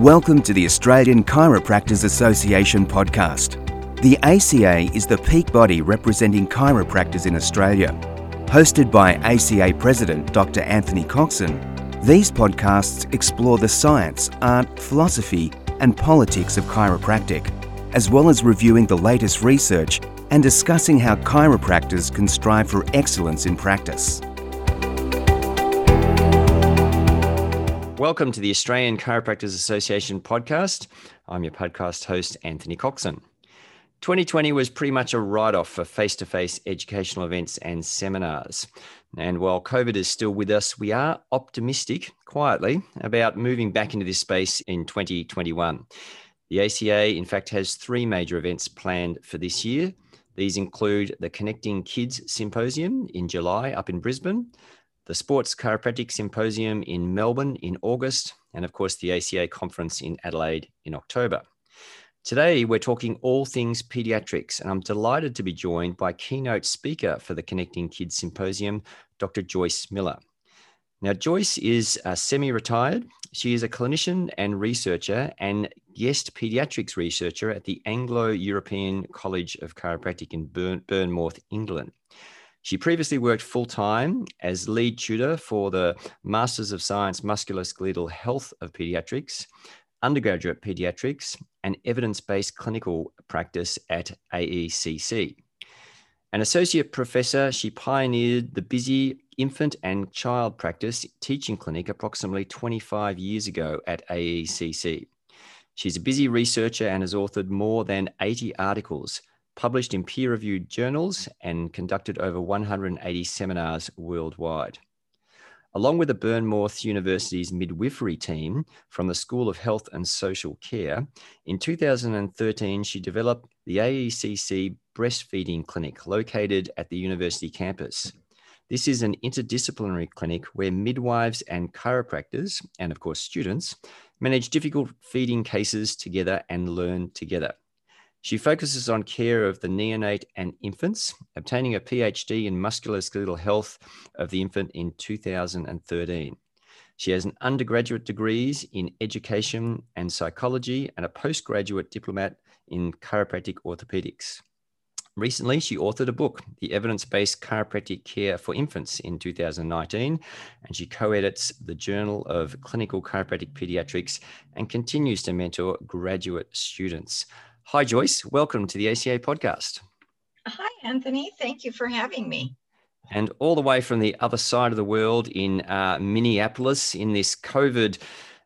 Welcome to the Australian Chiropractors Association podcast. The ACA is the peak body representing chiropractors in Australia. Hosted by ACA President Dr. Anthony Coxon, these podcasts explore the science, art, philosophy, and politics of chiropractic, as well as reviewing the latest research and discussing how chiropractors can strive for excellence in practice. Welcome to the Australian Chiropractors Association podcast. I'm your podcast host, Anthony Coxon. 2020 was pretty much a write off for face to face educational events and seminars. And while COVID is still with us, we are optimistic, quietly, about moving back into this space in 2021. The ACA, in fact, has three major events planned for this year. These include the Connecting Kids Symposium in July up in Brisbane, the Sports Chiropractic Symposium in Melbourne in August, and of course, the ACA conference in Adelaide in October. Today, we're talking all things pediatrics, and I'm delighted to be joined by keynote speaker for the Connecting Kids Symposium, Dr. Joyce Miller. Now, Joyce is uh, semi retired. She is a clinician and researcher and guest pediatrics researcher at the Anglo European College of Chiropractic in Burn- Bournemouth, England. She previously worked full time as lead tutor for the Masters of Science Musculoskeletal Health of Pediatrics, undergraduate pediatrics, and evidence based clinical practice at AECC. An associate professor, she pioneered the busy infant and child practice teaching clinic approximately 25 years ago at AECC. She's a busy researcher and has authored more than 80 articles published in peer reviewed journals, and conducted over 180 seminars worldwide. Along with the Bournemouth University's midwifery team from the School of Health and Social Care, in 2013 she developed the AECC Breastfeeding Clinic located at the university campus. This is an interdisciplinary clinic where midwives and chiropractors, and of course students, manage difficult feeding cases together and learn together. She focuses on care of the neonate and infants, obtaining a PhD in musculoskeletal health of the infant in 2013. She has an undergraduate degrees in education and psychology and a postgraduate diplomat in chiropractic orthopedics. Recently, she authored a book, The Evidence Based Chiropractic Care for Infants, in 2019, and she co edits the Journal of Clinical Chiropractic Pediatrics and continues to mentor graduate students. Hi, Joyce. Welcome to the ACA podcast. Hi, Anthony. Thank you for having me. And all the way from the other side of the world in uh, Minneapolis, in this COVID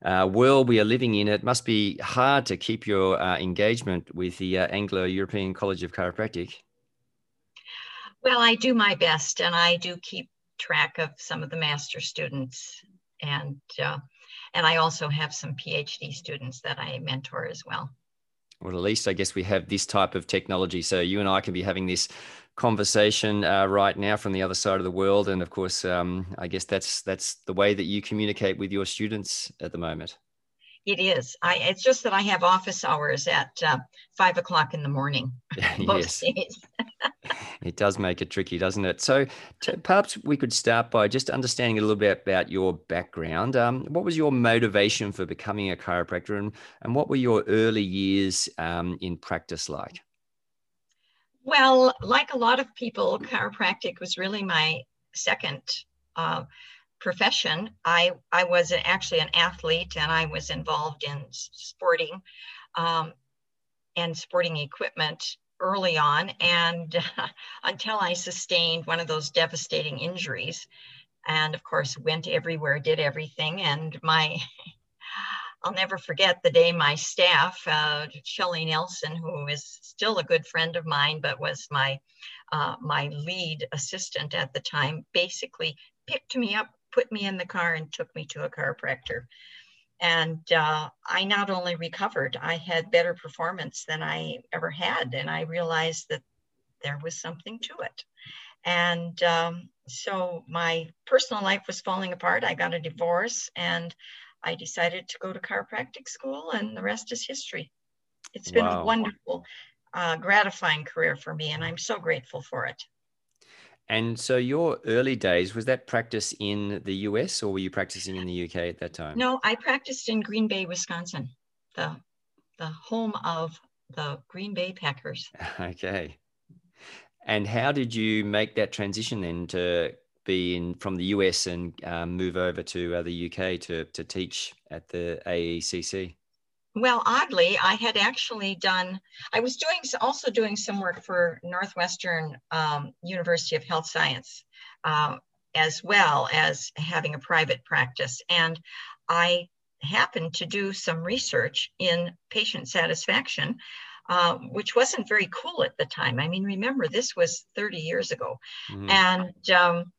uh, world we are living in, it must be hard to keep your uh, engagement with the uh, Anglo European College of Chiropractic. Well, I do my best and I do keep track of some of the master students. And, uh, and I also have some PhD students that I mentor as well well, at least I guess we have this type of technology. So you and I can be having this conversation uh, right now from the other side of the world, and of course, um, I guess that's that's the way that you communicate with your students at the moment. It is. I. It's just that I have office hours at uh, five o'clock in the morning. yes. it does make it tricky, doesn't it? So t- perhaps we could start by just understanding a little bit about your background. Um, what was your motivation for becoming a chiropractor, and and what were your early years um, in practice like? Well, like a lot of people, chiropractic was really my second. Uh, profession. I, I was actually an athlete and I was involved in sporting um, and sporting equipment early on and uh, until I sustained one of those devastating injuries. And of course, went everywhere, did everything. And my, I'll never forget the day my staff, uh, Shelly Nelson, who is still a good friend of mine, but was my uh, my lead assistant at the time, basically picked me up put me in the car and took me to a chiropractor. And uh, I not only recovered, I had better performance than I ever had. And I realized that there was something to it. And um, so my personal life was falling apart. I got a divorce and I decided to go to chiropractic school, and the rest is history. It's been wow. a wonderful, uh, gratifying career for me, and I'm so grateful for it. And so your early days, was that practice in the US or were you practicing in the UK at that time? No, I practiced in Green Bay, Wisconsin. the the home of the Green Bay Packers. Okay. And how did you make that transition then to be in from the US and um, move over to uh, the UK to to teach at the AECC? Well, oddly, I had actually done. I was doing also doing some work for Northwestern um, University of Health Science, uh, as well as having a private practice, and I happened to do some research in patient satisfaction. Uh, which wasn't very cool at the time. I mean, remember this was 30 years ago, mm-hmm. and um,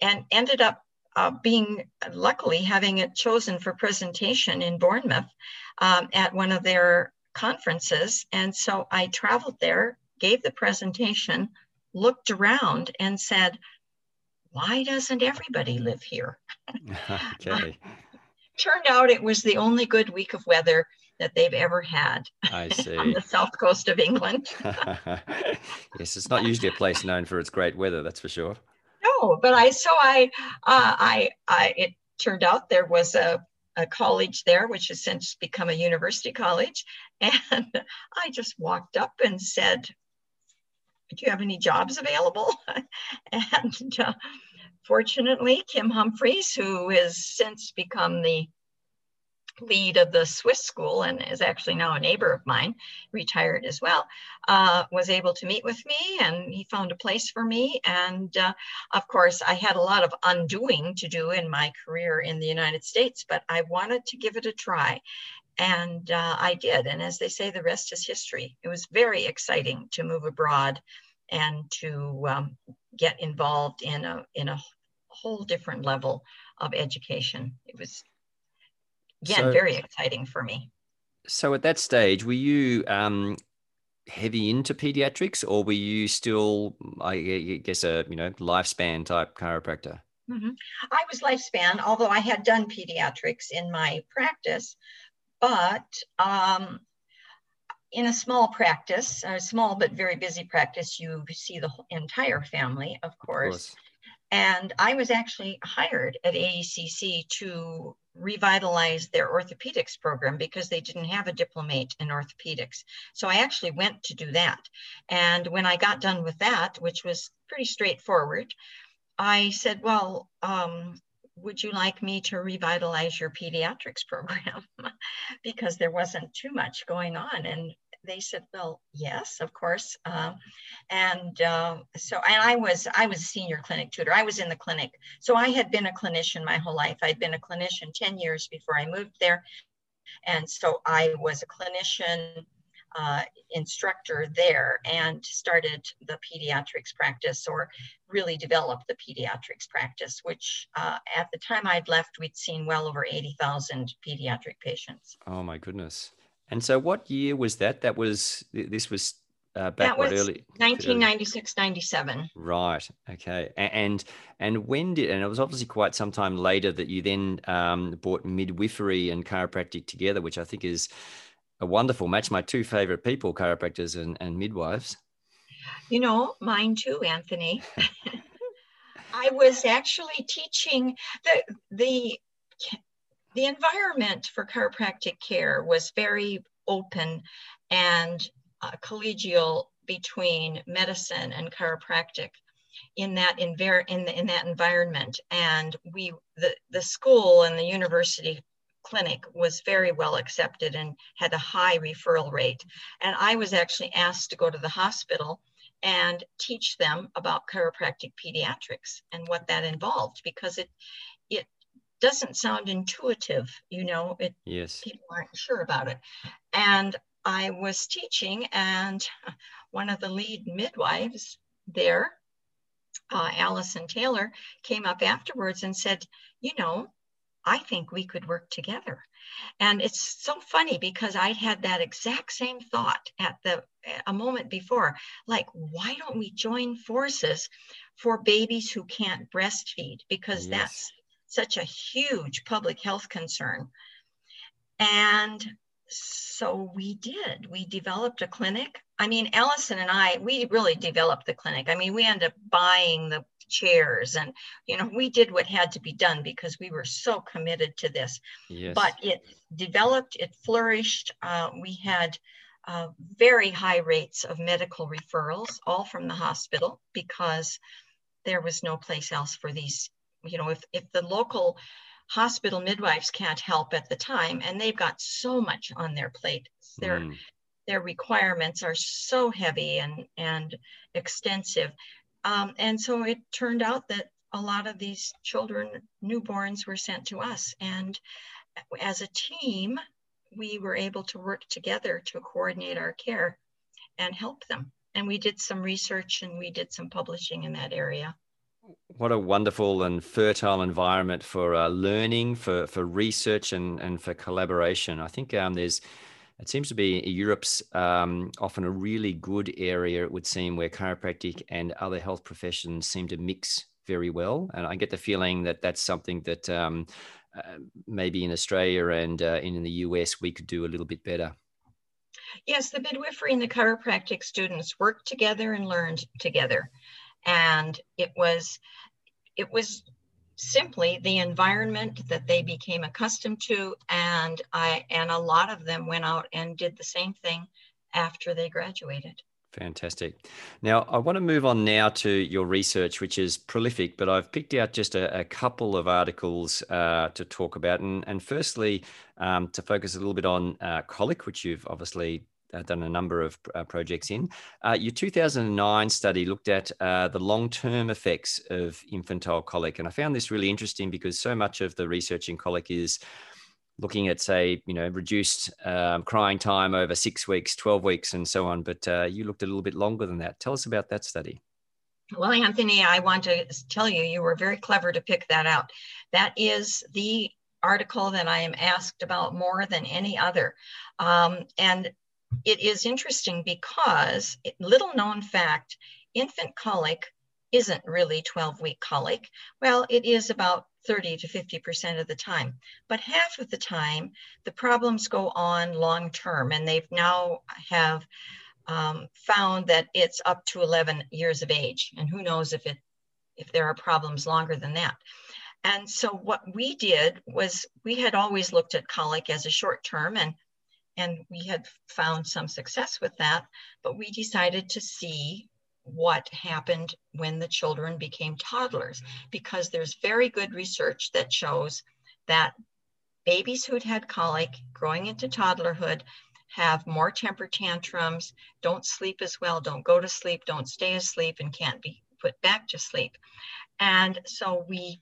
and ended up uh, being luckily having it chosen for presentation in Bournemouth um, at one of their conferences. And so I traveled there, gave the presentation, looked around, and said, Why doesn't everybody live here? okay. Turned out it was the only good week of weather that they've ever had I see. on the south coast of England. yes, it's not usually a place known for its great weather, that's for sure. No, but I so I uh, I I it turned out there was a a college there, which has since become a university college. And I just walked up and said, Do you have any jobs available? and uh, fortunately, Kim Humphreys, who has since become the lead of the Swiss school and is actually now a neighbor of mine, retired as well, uh, was able to meet with me and he found a place for me. And uh, of course, I had a lot of undoing to do in my career in the United States, but I wanted to give it a try. And uh, I did. And as they say, the rest is history. It was very exciting to move abroad and to um, get involved in a, in a whole different level of education. It was again so, very exciting for me so at that stage were you um, heavy into pediatrics or were you still i guess a you know lifespan type chiropractor mm-hmm. i was lifespan although i had done pediatrics in my practice but um, in a small practice a small but very busy practice you see the entire family of course, of course. And I was actually hired at AECC to revitalize their orthopedics program because they didn't have a diplomate in orthopedics. So I actually went to do that. And when I got done with that, which was pretty straightforward, I said, Well, um, would you like me to revitalize your pediatrics program? because there wasn't too much going on. And they said, well, yes, of course. Um, and uh, so, and I was, I was a senior clinic tutor. I was in the clinic. So I had been a clinician my whole life. I'd been a clinician 10 years before I moved there. And so I was a clinician uh, instructor there and started the pediatrics practice or really developed the pediatrics practice, which uh, at the time I'd left, we'd seen well over 80,000 pediatric patients. Oh my goodness. And so, what year was that? That was this was uh, back that was early 1996 97 right okay and and when did and it was obviously quite some time later that you then um, brought midwifery and chiropractic together which i think is a wonderful match. My two favorite people chiropractors and, and midwives. You know mine too anthony. I was actually teaching the the the environment for chiropractic care was very open and uh, collegial between medicine and chiropractic in that inver- in, the, in that environment. And we the, the school and the university clinic was very well accepted and had a high referral rate and i was actually asked to go to the hospital and teach them about chiropractic pediatrics and what that involved because it it doesn't sound intuitive, you know, it yes. people aren't sure about it. And I was teaching, and one of the lead midwives there, uh, Allison Taylor, came up afterwards and said, You know, I think we could work together. And it's so funny because I had that exact same thought at the a moment before. Like, why don't we join forces for babies who can't breastfeed? Because yes. that's such a huge public health concern. And so we did. We developed a clinic. I mean, Allison and I, we really developed the clinic. I mean, we ended up buying the chairs and you know we did what had to be done because we were so committed to this yes. but it developed it flourished uh, we had uh, very high rates of medical referrals all from the hospital because there was no place else for these you know if, if the local hospital midwives can't help at the time and they've got so much on their plate. Their mm. their requirements are so heavy and and extensive. Um, and so it turned out that a lot of these children newborns were sent to us. And as a team we were able to work together to coordinate our care and help them. And we did some research and we did some publishing in that area what a wonderful and fertile environment for uh, learning, for for research, and and for collaboration. I think um, there's it seems to be Europe's um, often a really good area. It would seem where chiropractic and other health professions seem to mix very well, and I get the feeling that that's something that um, uh, maybe in Australia and uh, in the US we could do a little bit better. Yes, the midwifery and the chiropractic students worked together and learned together and it was it was simply the environment that they became accustomed to and i and a lot of them went out and did the same thing after they graduated Fantastic. Now, I want to move on now to your research, which is prolific, but I've picked out just a, a couple of articles uh, to talk about. And, and firstly, um, to focus a little bit on uh, colic, which you've obviously done a number of uh, projects in. Uh, your 2009 study looked at uh, the long term effects of infantile colic. And I found this really interesting because so much of the research in colic is looking at, say, you know, reduced um, crying time over six weeks, 12 weeks, and so on. But uh, you looked a little bit longer than that. Tell us about that study. Well, Anthony, I want to tell you, you were very clever to pick that out. That is the article that I am asked about more than any other. Um, and it is interesting because little known fact, infant colic isn't really 12 week colic. Well, it is about 30 to 50% of the time, but half of the time the problems go on long term and they've now have um, found that it's up to 11 years of age and who knows if it if there are problems longer than that. And so what we did was we had always looked at colic as a short term and and we had found some success with that, but we decided to see what happened when the children became toddlers mm-hmm. because there's very good research that shows that babies who'd had colic growing into toddlerhood have more temper tantrums, don't sleep as well, don't go to sleep, don't stay asleep, and can't be put back to sleep. And so we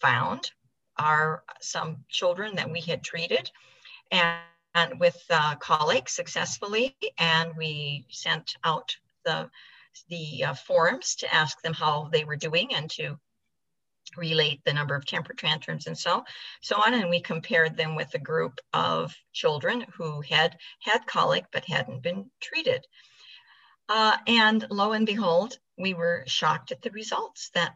found our some children that we had treated and and with uh, colic successfully, and we sent out the the uh, forums to ask them how they were doing and to relate the number of temper tantrums and so so on. And we compared them with a group of children who had had colic but hadn't been treated. Uh, and lo and behold we were shocked at the results that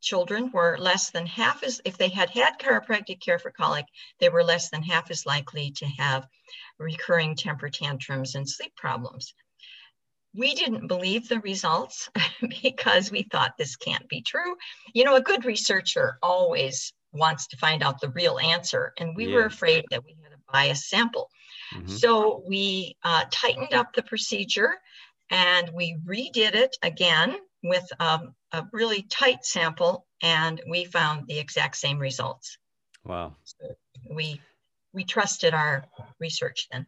children were less than half as, if they had had chiropractic care for colic, they were less than half as likely to have recurring temper tantrums and sleep problems. We didn't believe the results because we thought this can't be true. You know, a good researcher always wants to find out the real answer, and we yeah. were afraid that we had a biased sample. Mm-hmm. So we uh, tightened up the procedure and we redid it again with um, a really tight sample and we found the exact same results. Wow. So we we trusted our research then.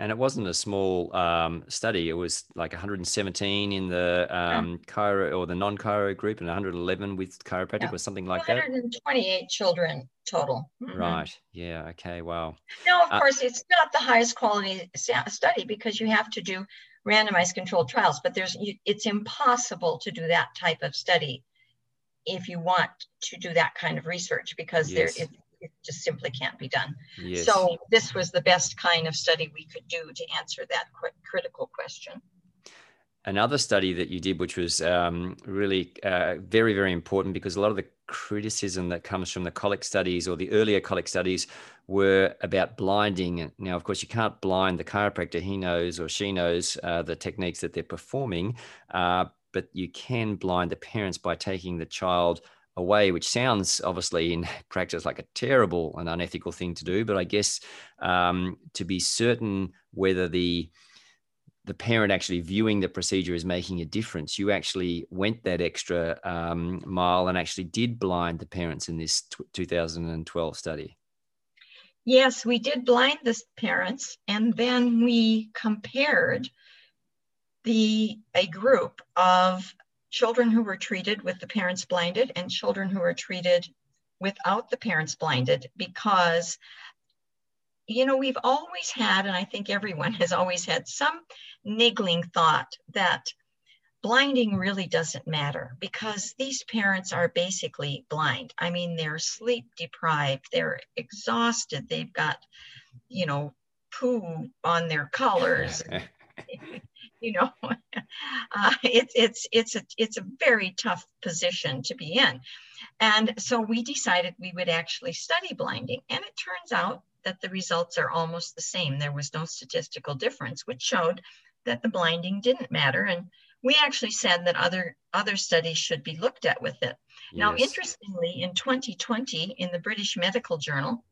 And it wasn't a small um, study. It was like 117 in the um, chiro or the non-chiro group, and 111 with chiropractic, yeah. or something like 128 that. 128 children total. Mm-hmm. Right. Yeah. Okay. Wow. Now, of uh, course, it's not the highest quality study because you have to do randomized controlled trials, but there's it's impossible to do that type of study if you want to do that kind of research because yes. there it, it, just simply can't be done. Yes. So this was the best kind of study we could do to answer that critical question another study that you did, which was um, really uh, very, very important because a lot of the criticism that comes from the colic studies or the earlier colic studies were about blinding. Now, of course, you can't blind the chiropractor. He knows or she knows uh, the techniques that they're performing. Uh, but you can blind the parents by taking the child away, which sounds obviously in practice like a terrible and unethical thing to do. But I guess um, to be certain whether the the parent actually viewing the procedure is making a difference, you actually went that extra um, mile and actually did blind the parents in this t- 2012 study. Yes, we did blind the parents, and then we compared the a group of children who were treated with the parents blinded and children who were treated without the parents blinded because you know we've always had and i think everyone has always had some niggling thought that blinding really doesn't matter because these parents are basically blind. I mean they're sleep deprived they're exhausted they've got you know poo on their collars you know uh, it's it's it's a it's a very tough position to be in. And so we decided we would actually study blinding and it turns out that the results are almost the same there was no statistical difference which showed that the blinding didn't matter and we actually said that other other studies should be looked at with it yes. now interestingly in 2020 in the british medical journal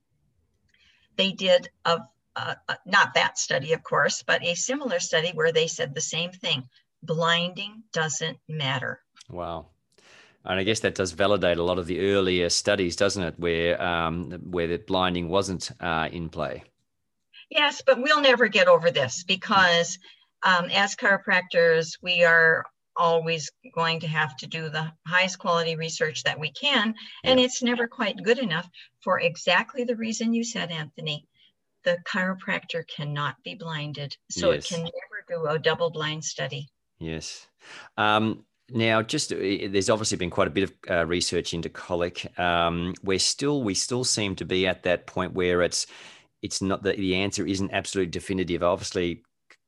they did a uh, not that study, of course, but a similar study where they said the same thing blinding doesn't matter. Wow. And I guess that does validate a lot of the earlier studies, doesn't it, where um, where the blinding wasn't uh, in play. Yes, but we'll never get over this because um, as chiropractors, we are always going to have to do the highest quality research that we can, and yeah. it's never quite good enough for exactly the reason you said, Anthony the chiropractor cannot be blinded, so yes. it can never do a double blind study. Yes. Um, now, just uh, there's obviously been quite a bit of uh, research into colic. Um, we're still we still seem to be at that point where it's it's not that the answer isn't absolutely definitive. Obviously,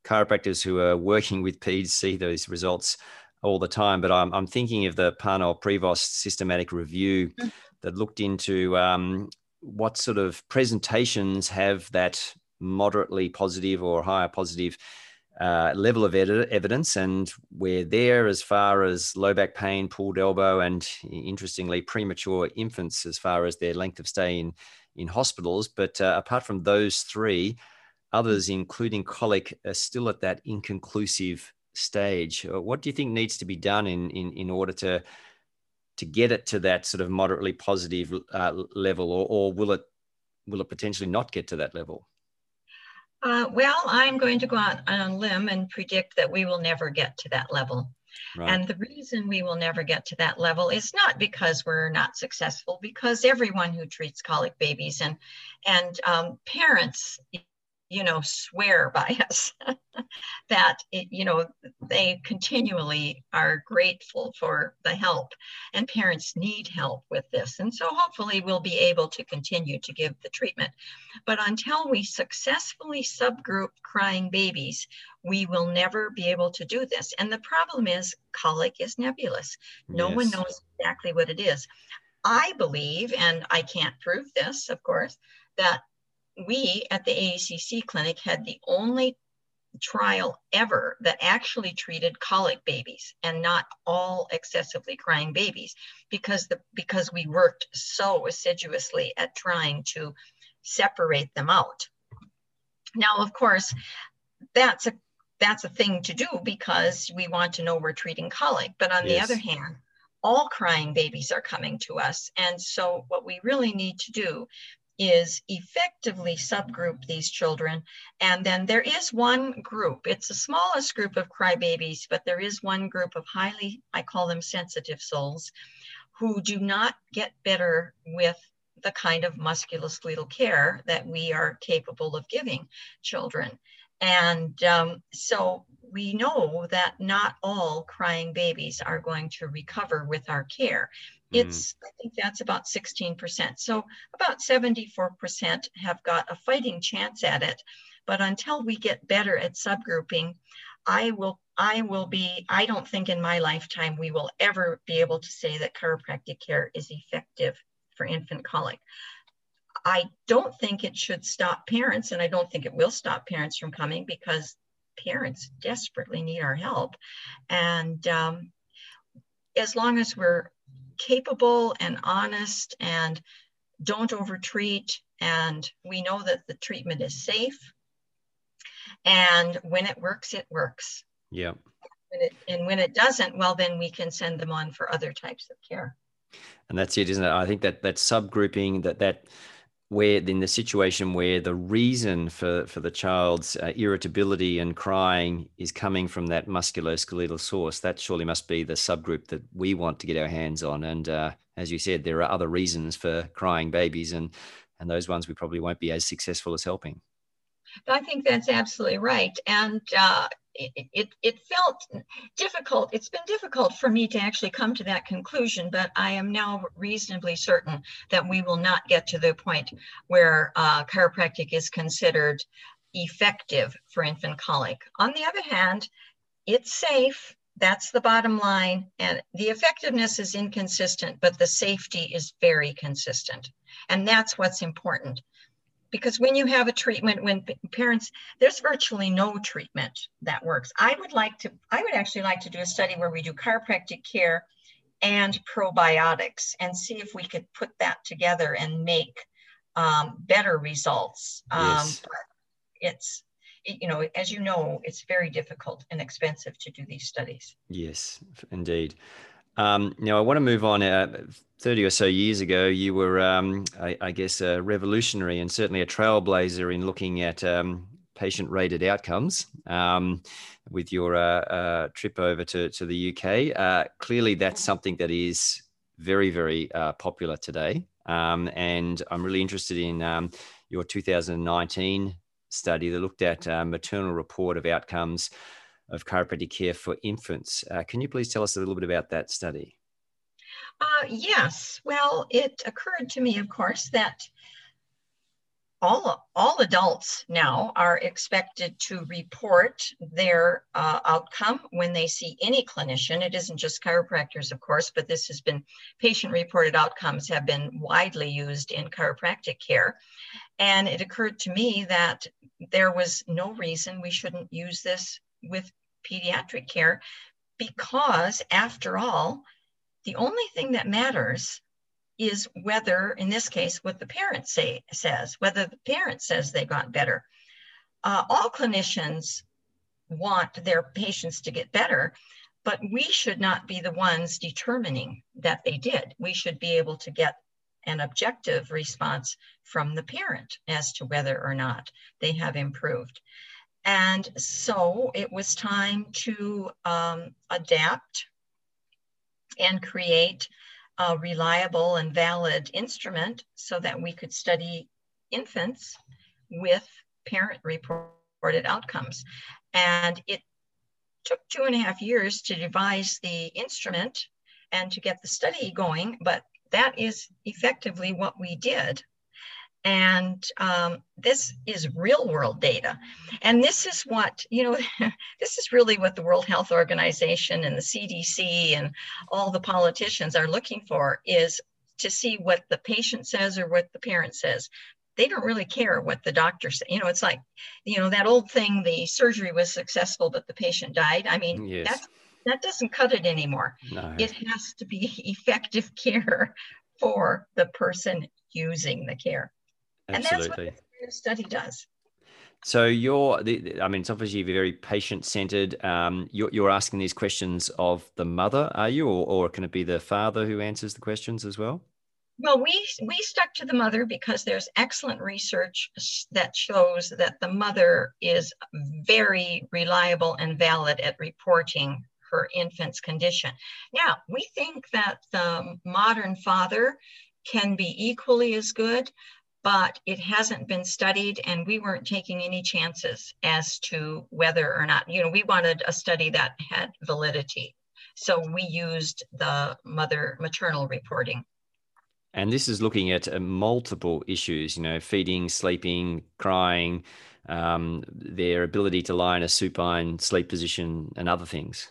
chiropractors who are working with peds see those results all the time. But I'm, I'm thinking of the Parnell Prevost systematic review mm. that looked into um, what sort of presentations have that moderately positive or higher positive uh, level of ed- evidence, and we're there as far as low back pain, pulled elbow, and interestingly, premature infants as far as their length of stay in in hospitals. But uh, apart from those three, others, including colic, are still at that inconclusive stage. Uh, what do you think needs to be done in in, in order to to get it to that sort of moderately positive uh, level, or, or will it will it potentially not get to that level? Uh, well, I'm going to go out on a limb and predict that we will never get to that level. Right. And the reason we will never get to that level is not because we're not successful, because everyone who treats colic babies and and um, parents you know, swear by us that, it, you know, they continually are grateful for the help and parents need help with this. And so hopefully we'll be able to continue to give the treatment. But until we successfully subgroup crying babies, we will never be able to do this. And the problem is colic is nebulous. No yes. one knows exactly what it is. I believe, and I can't prove this, of course, that we at the AECC clinic had the only trial ever that actually treated colic babies and not all excessively crying babies because the because we worked so assiduously at trying to separate them out. Now, of course, that's a that's a thing to do because we want to know we're treating colic. But on yes. the other hand, all crying babies are coming to us. And so what we really need to do is effectively subgroup these children. And then there is one group, it's the smallest group of crybabies, but there is one group of highly, I call them sensitive souls, who do not get better with the kind of musculoskeletal care that we are capable of giving children. And um, so we know that not all crying babies are going to recover with our care. Mm. It's, mm. I think that's about 16%. So about 74% have got a fighting chance at it. But until we get better at subgrouping, I will I will be, I don't think in my lifetime we will ever be able to say that chiropractic care is effective for infant colic. I don't think it should stop parents, and I don't think it will stop parents from coming because parents desperately need our help. And um, as long as we're capable and honest and don't overtreat. And we know that the treatment is safe. And when it works it works. Yeah. When it, and when it doesn't well then we can send them on for other types of care. And that's it isn't it? I think that that subgrouping that that where in the situation where the reason for for the child's uh, irritability and crying is coming from that musculoskeletal source that surely must be the subgroup that we want to get our hands on and uh, as you said there are other reasons for crying babies and and those ones we probably won't be as successful as helping I think that's absolutely right. And uh, it, it, it, felt difficult. It's been difficult for me to actually come to that conclusion, but I am now reasonably certain that we will not get to the point where uh, chiropractic is considered effective for infant colic. On the other hand, it's safe. That's the bottom line. And the effectiveness is inconsistent, but the safety is very consistent. And that's what's important because when you have a treatment when parents there's virtually no treatment that works. I would like to i would actually like to do a study where we do chiropractic care and probiotics and see if we could put that together and make um, better results. Um, yes. it's you know as you know it's very difficult and expensive to do these studies. Yes indeed um, now, I want to move on. Uh, 30 or so years ago, you were, um, I, I, guess, a revolutionary and certainly a trailblazer in looking at um, patient rated outcomes um, with your uh, uh, trip over to, to the UK. Uh, clearly, that's something that is very, very uh, popular today. Um, and I'm really interested in um, your 2019 study that looked at uh, maternal report of outcomes of chiropractic care for infants. Uh, can you please tell us a little bit about that study? Uh, yes. Well, it occurred to me, of course, that all, all adults now are expected to report their uh, outcome when they see any clinician. It isn't just chiropractors, of course, but this has been patient reported outcomes have been widely used in chiropractic care. And it occurred to me that there was no reason we shouldn't use this with pediatric care because, after all, the only thing that matters is whether, in this case, what the parent say, says, whether the parent says they got better. Uh, all clinicians want their patients to get better, but we should not be the ones determining that they did. We should be able to get an objective response from the parent as to whether or not they have improved. And so it was time to um, adapt and create a reliable and valid instrument so that we could study infants with parent reported outcomes. And it took two and a half years to devise the instrument and to get the study going, but that is effectively what we did and um, this is real world data. And this is what you know this is really what the world health organization and the cdc and all the politicians are looking for is to see what the patient says or what the parent says. They don't really care what the doctor says you know it's like you know that old thing the surgery was successful but the patient died. I mean yes. that's that doesn't cut it anymore. No. it has to be effective care for the person using the care Absolutely. And that's what the study does. So you're, I mean, it's obviously very patient-centered. Um, you're, you're, asking these questions of the mother, are you, or, or can it be the father who answers the questions as well? Well, we we stuck to the mother because there's excellent research that shows that the mother is very reliable and valid at reporting her infant's condition. Now, we think that the modern father can be equally as good, but it hasn't been studied and we weren't taking any chances as to whether or not, you know, we wanted a study that had validity. So we used the mother maternal reporting. And this is looking at uh, multiple issues, you know, feeding, sleeping, crying, um, their ability to lie in a supine sleep position, and other things.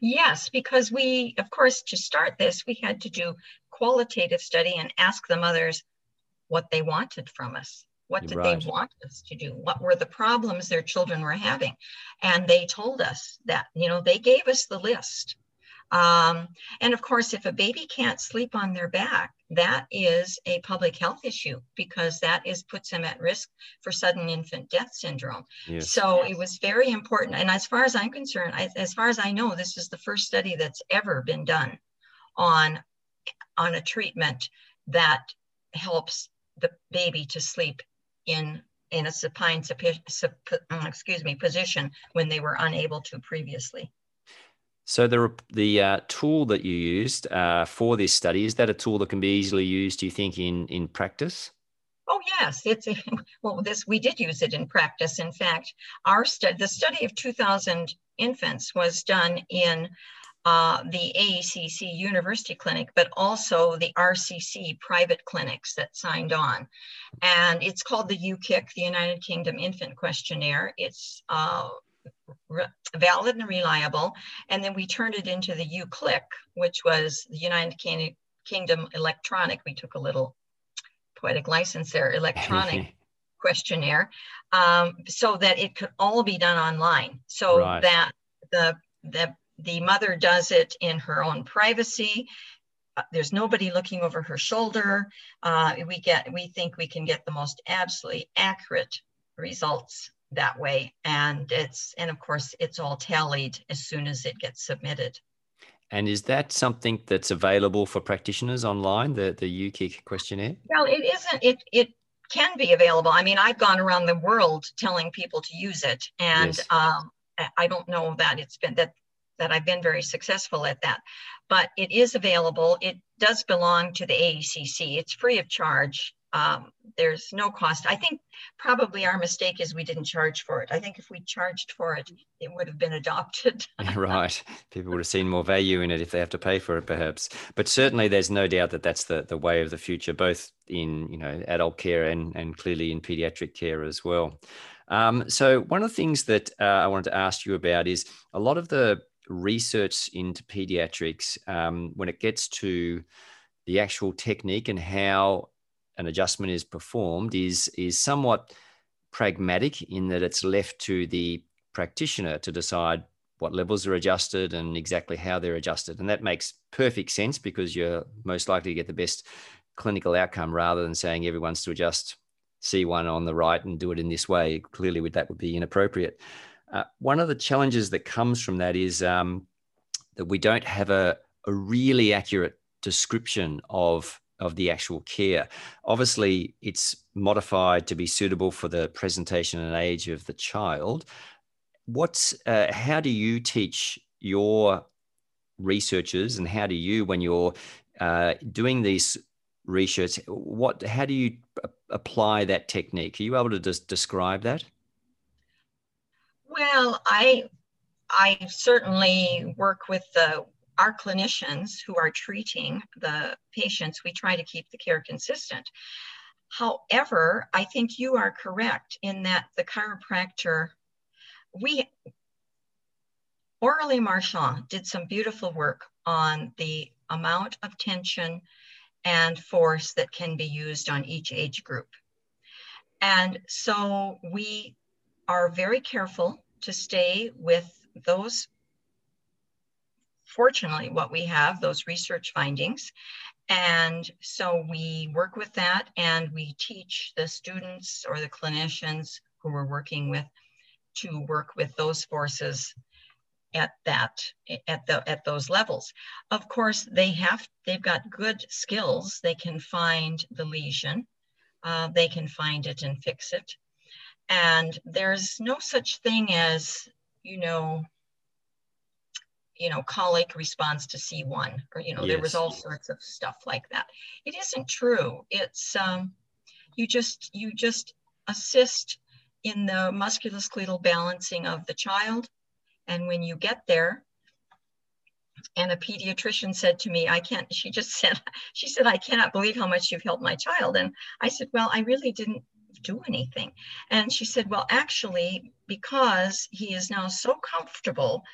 Yes, because we, of course, to start this, we had to do qualitative study and ask the mothers what they wanted from us. What did right. they want us to do? What were the problems their children were having? And they told us that, you know, they gave us the list Um, and of course, if a baby can't sleep on their back, that is a public health issue because that is puts them at risk for sudden infant death syndrome. Yes. So it was very important. And as far as I'm concerned, I, as far as I know, this is the first study that's ever been done on on a treatment that helps the baby to sleep in in a supine excuse me position when they were unable to previously. So the the uh, tool that you used uh, for this study is that a tool that can be easily used? Do you think in in practice? Oh yes, it's a, well. This we did use it in practice. In fact, our study, the study of 2,000 infants, was done in uh, the AECC University Clinic, but also the RCC private clinics that signed on. And it's called the UKIC, the United Kingdom Infant Questionnaire. It's uh, valid and reliable. And then we turned it into the UCLIC, which was the United Kingdom electronic. We took a little poetic license there, electronic questionnaire, um, so that it could all be done online. So right. that the, the, the mother does it in her own privacy. Uh, there's nobody looking over her shoulder. Uh, we get, we think we can get the most absolutely accurate results that way. And it's, and of course, it's all tallied as soon as it gets submitted. And is that something that's available for practitioners online, the, the UKIC questionnaire? Well, it isn't. It, it can be available. I mean, I've gone around the world telling people to use it. And yes. um, I don't know that it's been that that I've been very successful at that, but it is available. It does belong to the AECC. It's free of charge um, there's no cost. I think probably our mistake is we didn't charge for it. I think if we charged for it, it would have been adopted. right. People would have seen more value in it if they have to pay for it, perhaps. But certainly, there's no doubt that that's the, the way of the future, both in you know adult care and and clearly in pediatric care as well. Um, so one of the things that uh, I wanted to ask you about is a lot of the research into pediatrics um, when it gets to the actual technique and how an adjustment is performed is is somewhat pragmatic in that it's left to the practitioner to decide what levels are adjusted and exactly how they're adjusted. And that makes perfect sense because you're most likely to get the best clinical outcome rather than saying everyone's to adjust C1 on the right and do it in this way. Clearly, that would be inappropriate. Uh, one of the challenges that comes from that is um, that we don't have a, a really accurate description of of the actual care. Obviously, it's modified to be suitable for the presentation and age of the child. What's uh, how do you teach your researchers, and how do you, when you're uh, doing these research, what how do you apply that technique? Are you able to just describe that? Well, I I certainly work with the our clinicians who are treating the patients, we try to keep the care consistent. However, I think you are correct in that the chiropractor, we, Aurelie Marchand did some beautiful work on the amount of tension and force that can be used on each age group. And so we are very careful to stay with those fortunately what we have, those research findings. And so we work with that and we teach the students or the clinicians who we're working with to work with those forces at that at the at those levels. Of course they have they've got good skills. They can find the lesion. Uh, they can find it and fix it and there's no such thing as you know you know, colic responds to C1, or, you know, yes. there was all sorts of stuff like that. It isn't true. It's, um, you just, you just assist in the musculoskeletal balancing of the child. And when you get there, and a pediatrician said to me, I can't, she just said, she said, I cannot believe how much you've helped my child. And I said, well, I really didn't do anything. And she said, well, actually, because he is now so comfortable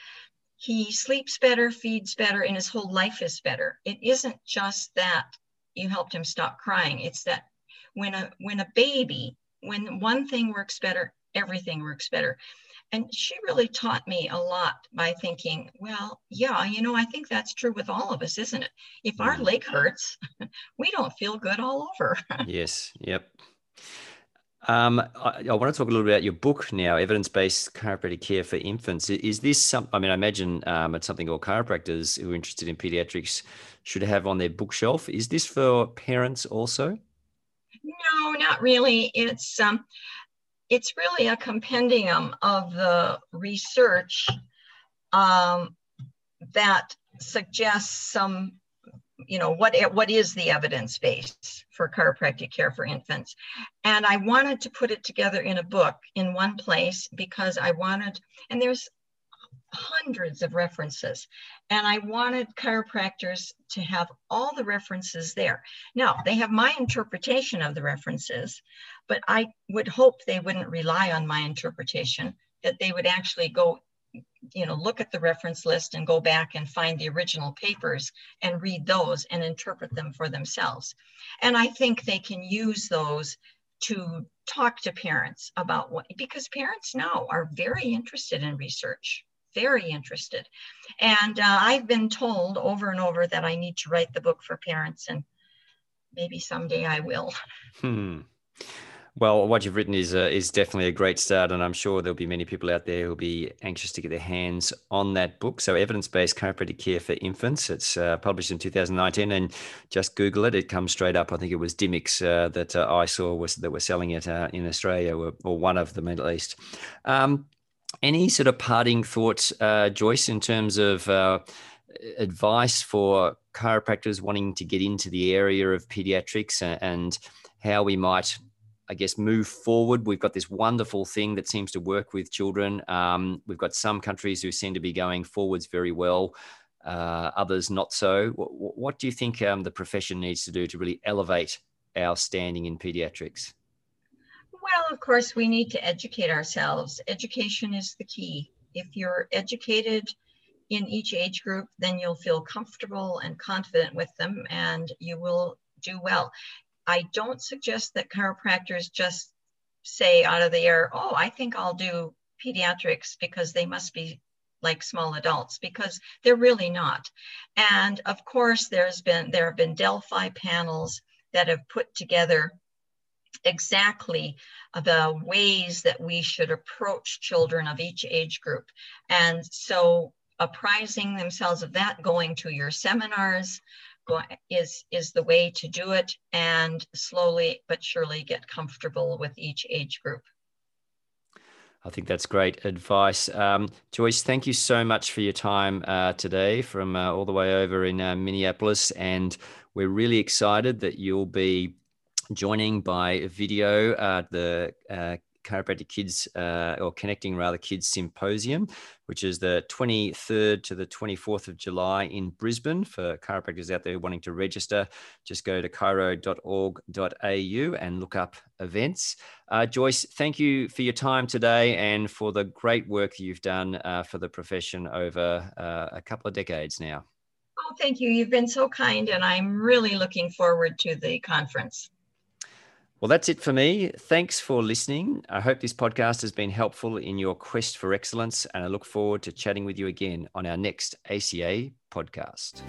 he sleeps better, feeds better, and his whole life is better. It isn't just that you helped him stop crying. It's that when a when a baby, when one thing works better, everything works better. And she really taught me a lot by thinking, well, yeah, you know, I think that's true with all of us, isn't it? If our mm. leg hurts, we don't feel good all over. yes. Yep. Um, I, I, want to talk a little bit about your book now, Evidence Based Chiropractic Care for Infants. Is this some, I mean, I imagine um, it's something all chiropractors who are interested in pediatrics should have on their bookshelf. Is this for parents also? No, not really. It's, um, it's really a compendium of the research um, that suggests some you know what what is the evidence base for chiropractic care for infants? And i wanted to put it together in a book in one place because i wanted and there's hundreds of references and i wanted chiropractors to have all the references there. Now they have my interpretation of the references but i would hope they wouldn't rely on my interpretation that they would actually go you know, look at the reference list and go back and find the original papers and read those and interpret them for themselves. And I think they can use those to talk to parents about what, because parents now are very interested in research, very interested. And uh, I've been told over and over that I need to write the book for parents, and maybe someday I will. Hmm. Well, what you've written is uh, is definitely a great start, and I'm sure there'll be many people out there who'll be anxious to get their hands on that book. So, evidence based chiropractic care for infants. It's uh, published in 2019, and just Google it; it comes straight up. I think it was Dymocks uh, that uh, I saw was that were selling it uh, in Australia, or, or, one of them at least. Um, any sort of parting thoughts, uh, Joyce, in terms of advice for chiropractors wanting to get into the area of pediatrics and how we might I guess, move forward. We've got this wonderful thing that seems to work with children. Um, we've got some countries who seem to be going forwards very well, uh, others not so. What, what do you think um, the profession needs to do to really elevate our standing in pediatrics? Well, of course, we need to educate ourselves. Education is the key. If you're educated in each age group, then you'll feel comfortable and confident with them and you will do well. I don't suggest that chiropractors just say out of the air, oh, I think I'll do pediatrics because they must be like small adults because they're really not. And of course, there's been there have been Delphi panels that have put together exactly the ways that we should approach children of each age group. And so apprising themselves of that, going to your seminars, is is the way to do it and slowly but surely get comfortable with each age group I think that's great advice. Um, Joyce, thank you so much for your time uh, today from uh, all the way over in uh, Minneapolis. And we're really excited that you'll be joining by video uh, the uh, Chiropractic Kids uh, or Connecting Rather Kids Symposium, which is the 23rd to the 24th of July in Brisbane. For chiropractors out there wanting to register, just go to chiro.org.au and look up events. Uh, Joyce, thank you for your time today and for the great work you've done uh, for the profession over uh, a couple of decades now. Oh, thank you. You've been so kind, and I'm really looking forward to the conference. Well, that's it for me. Thanks for listening. I hope this podcast has been helpful in your quest for excellence, and I look forward to chatting with you again on our next ACA podcast.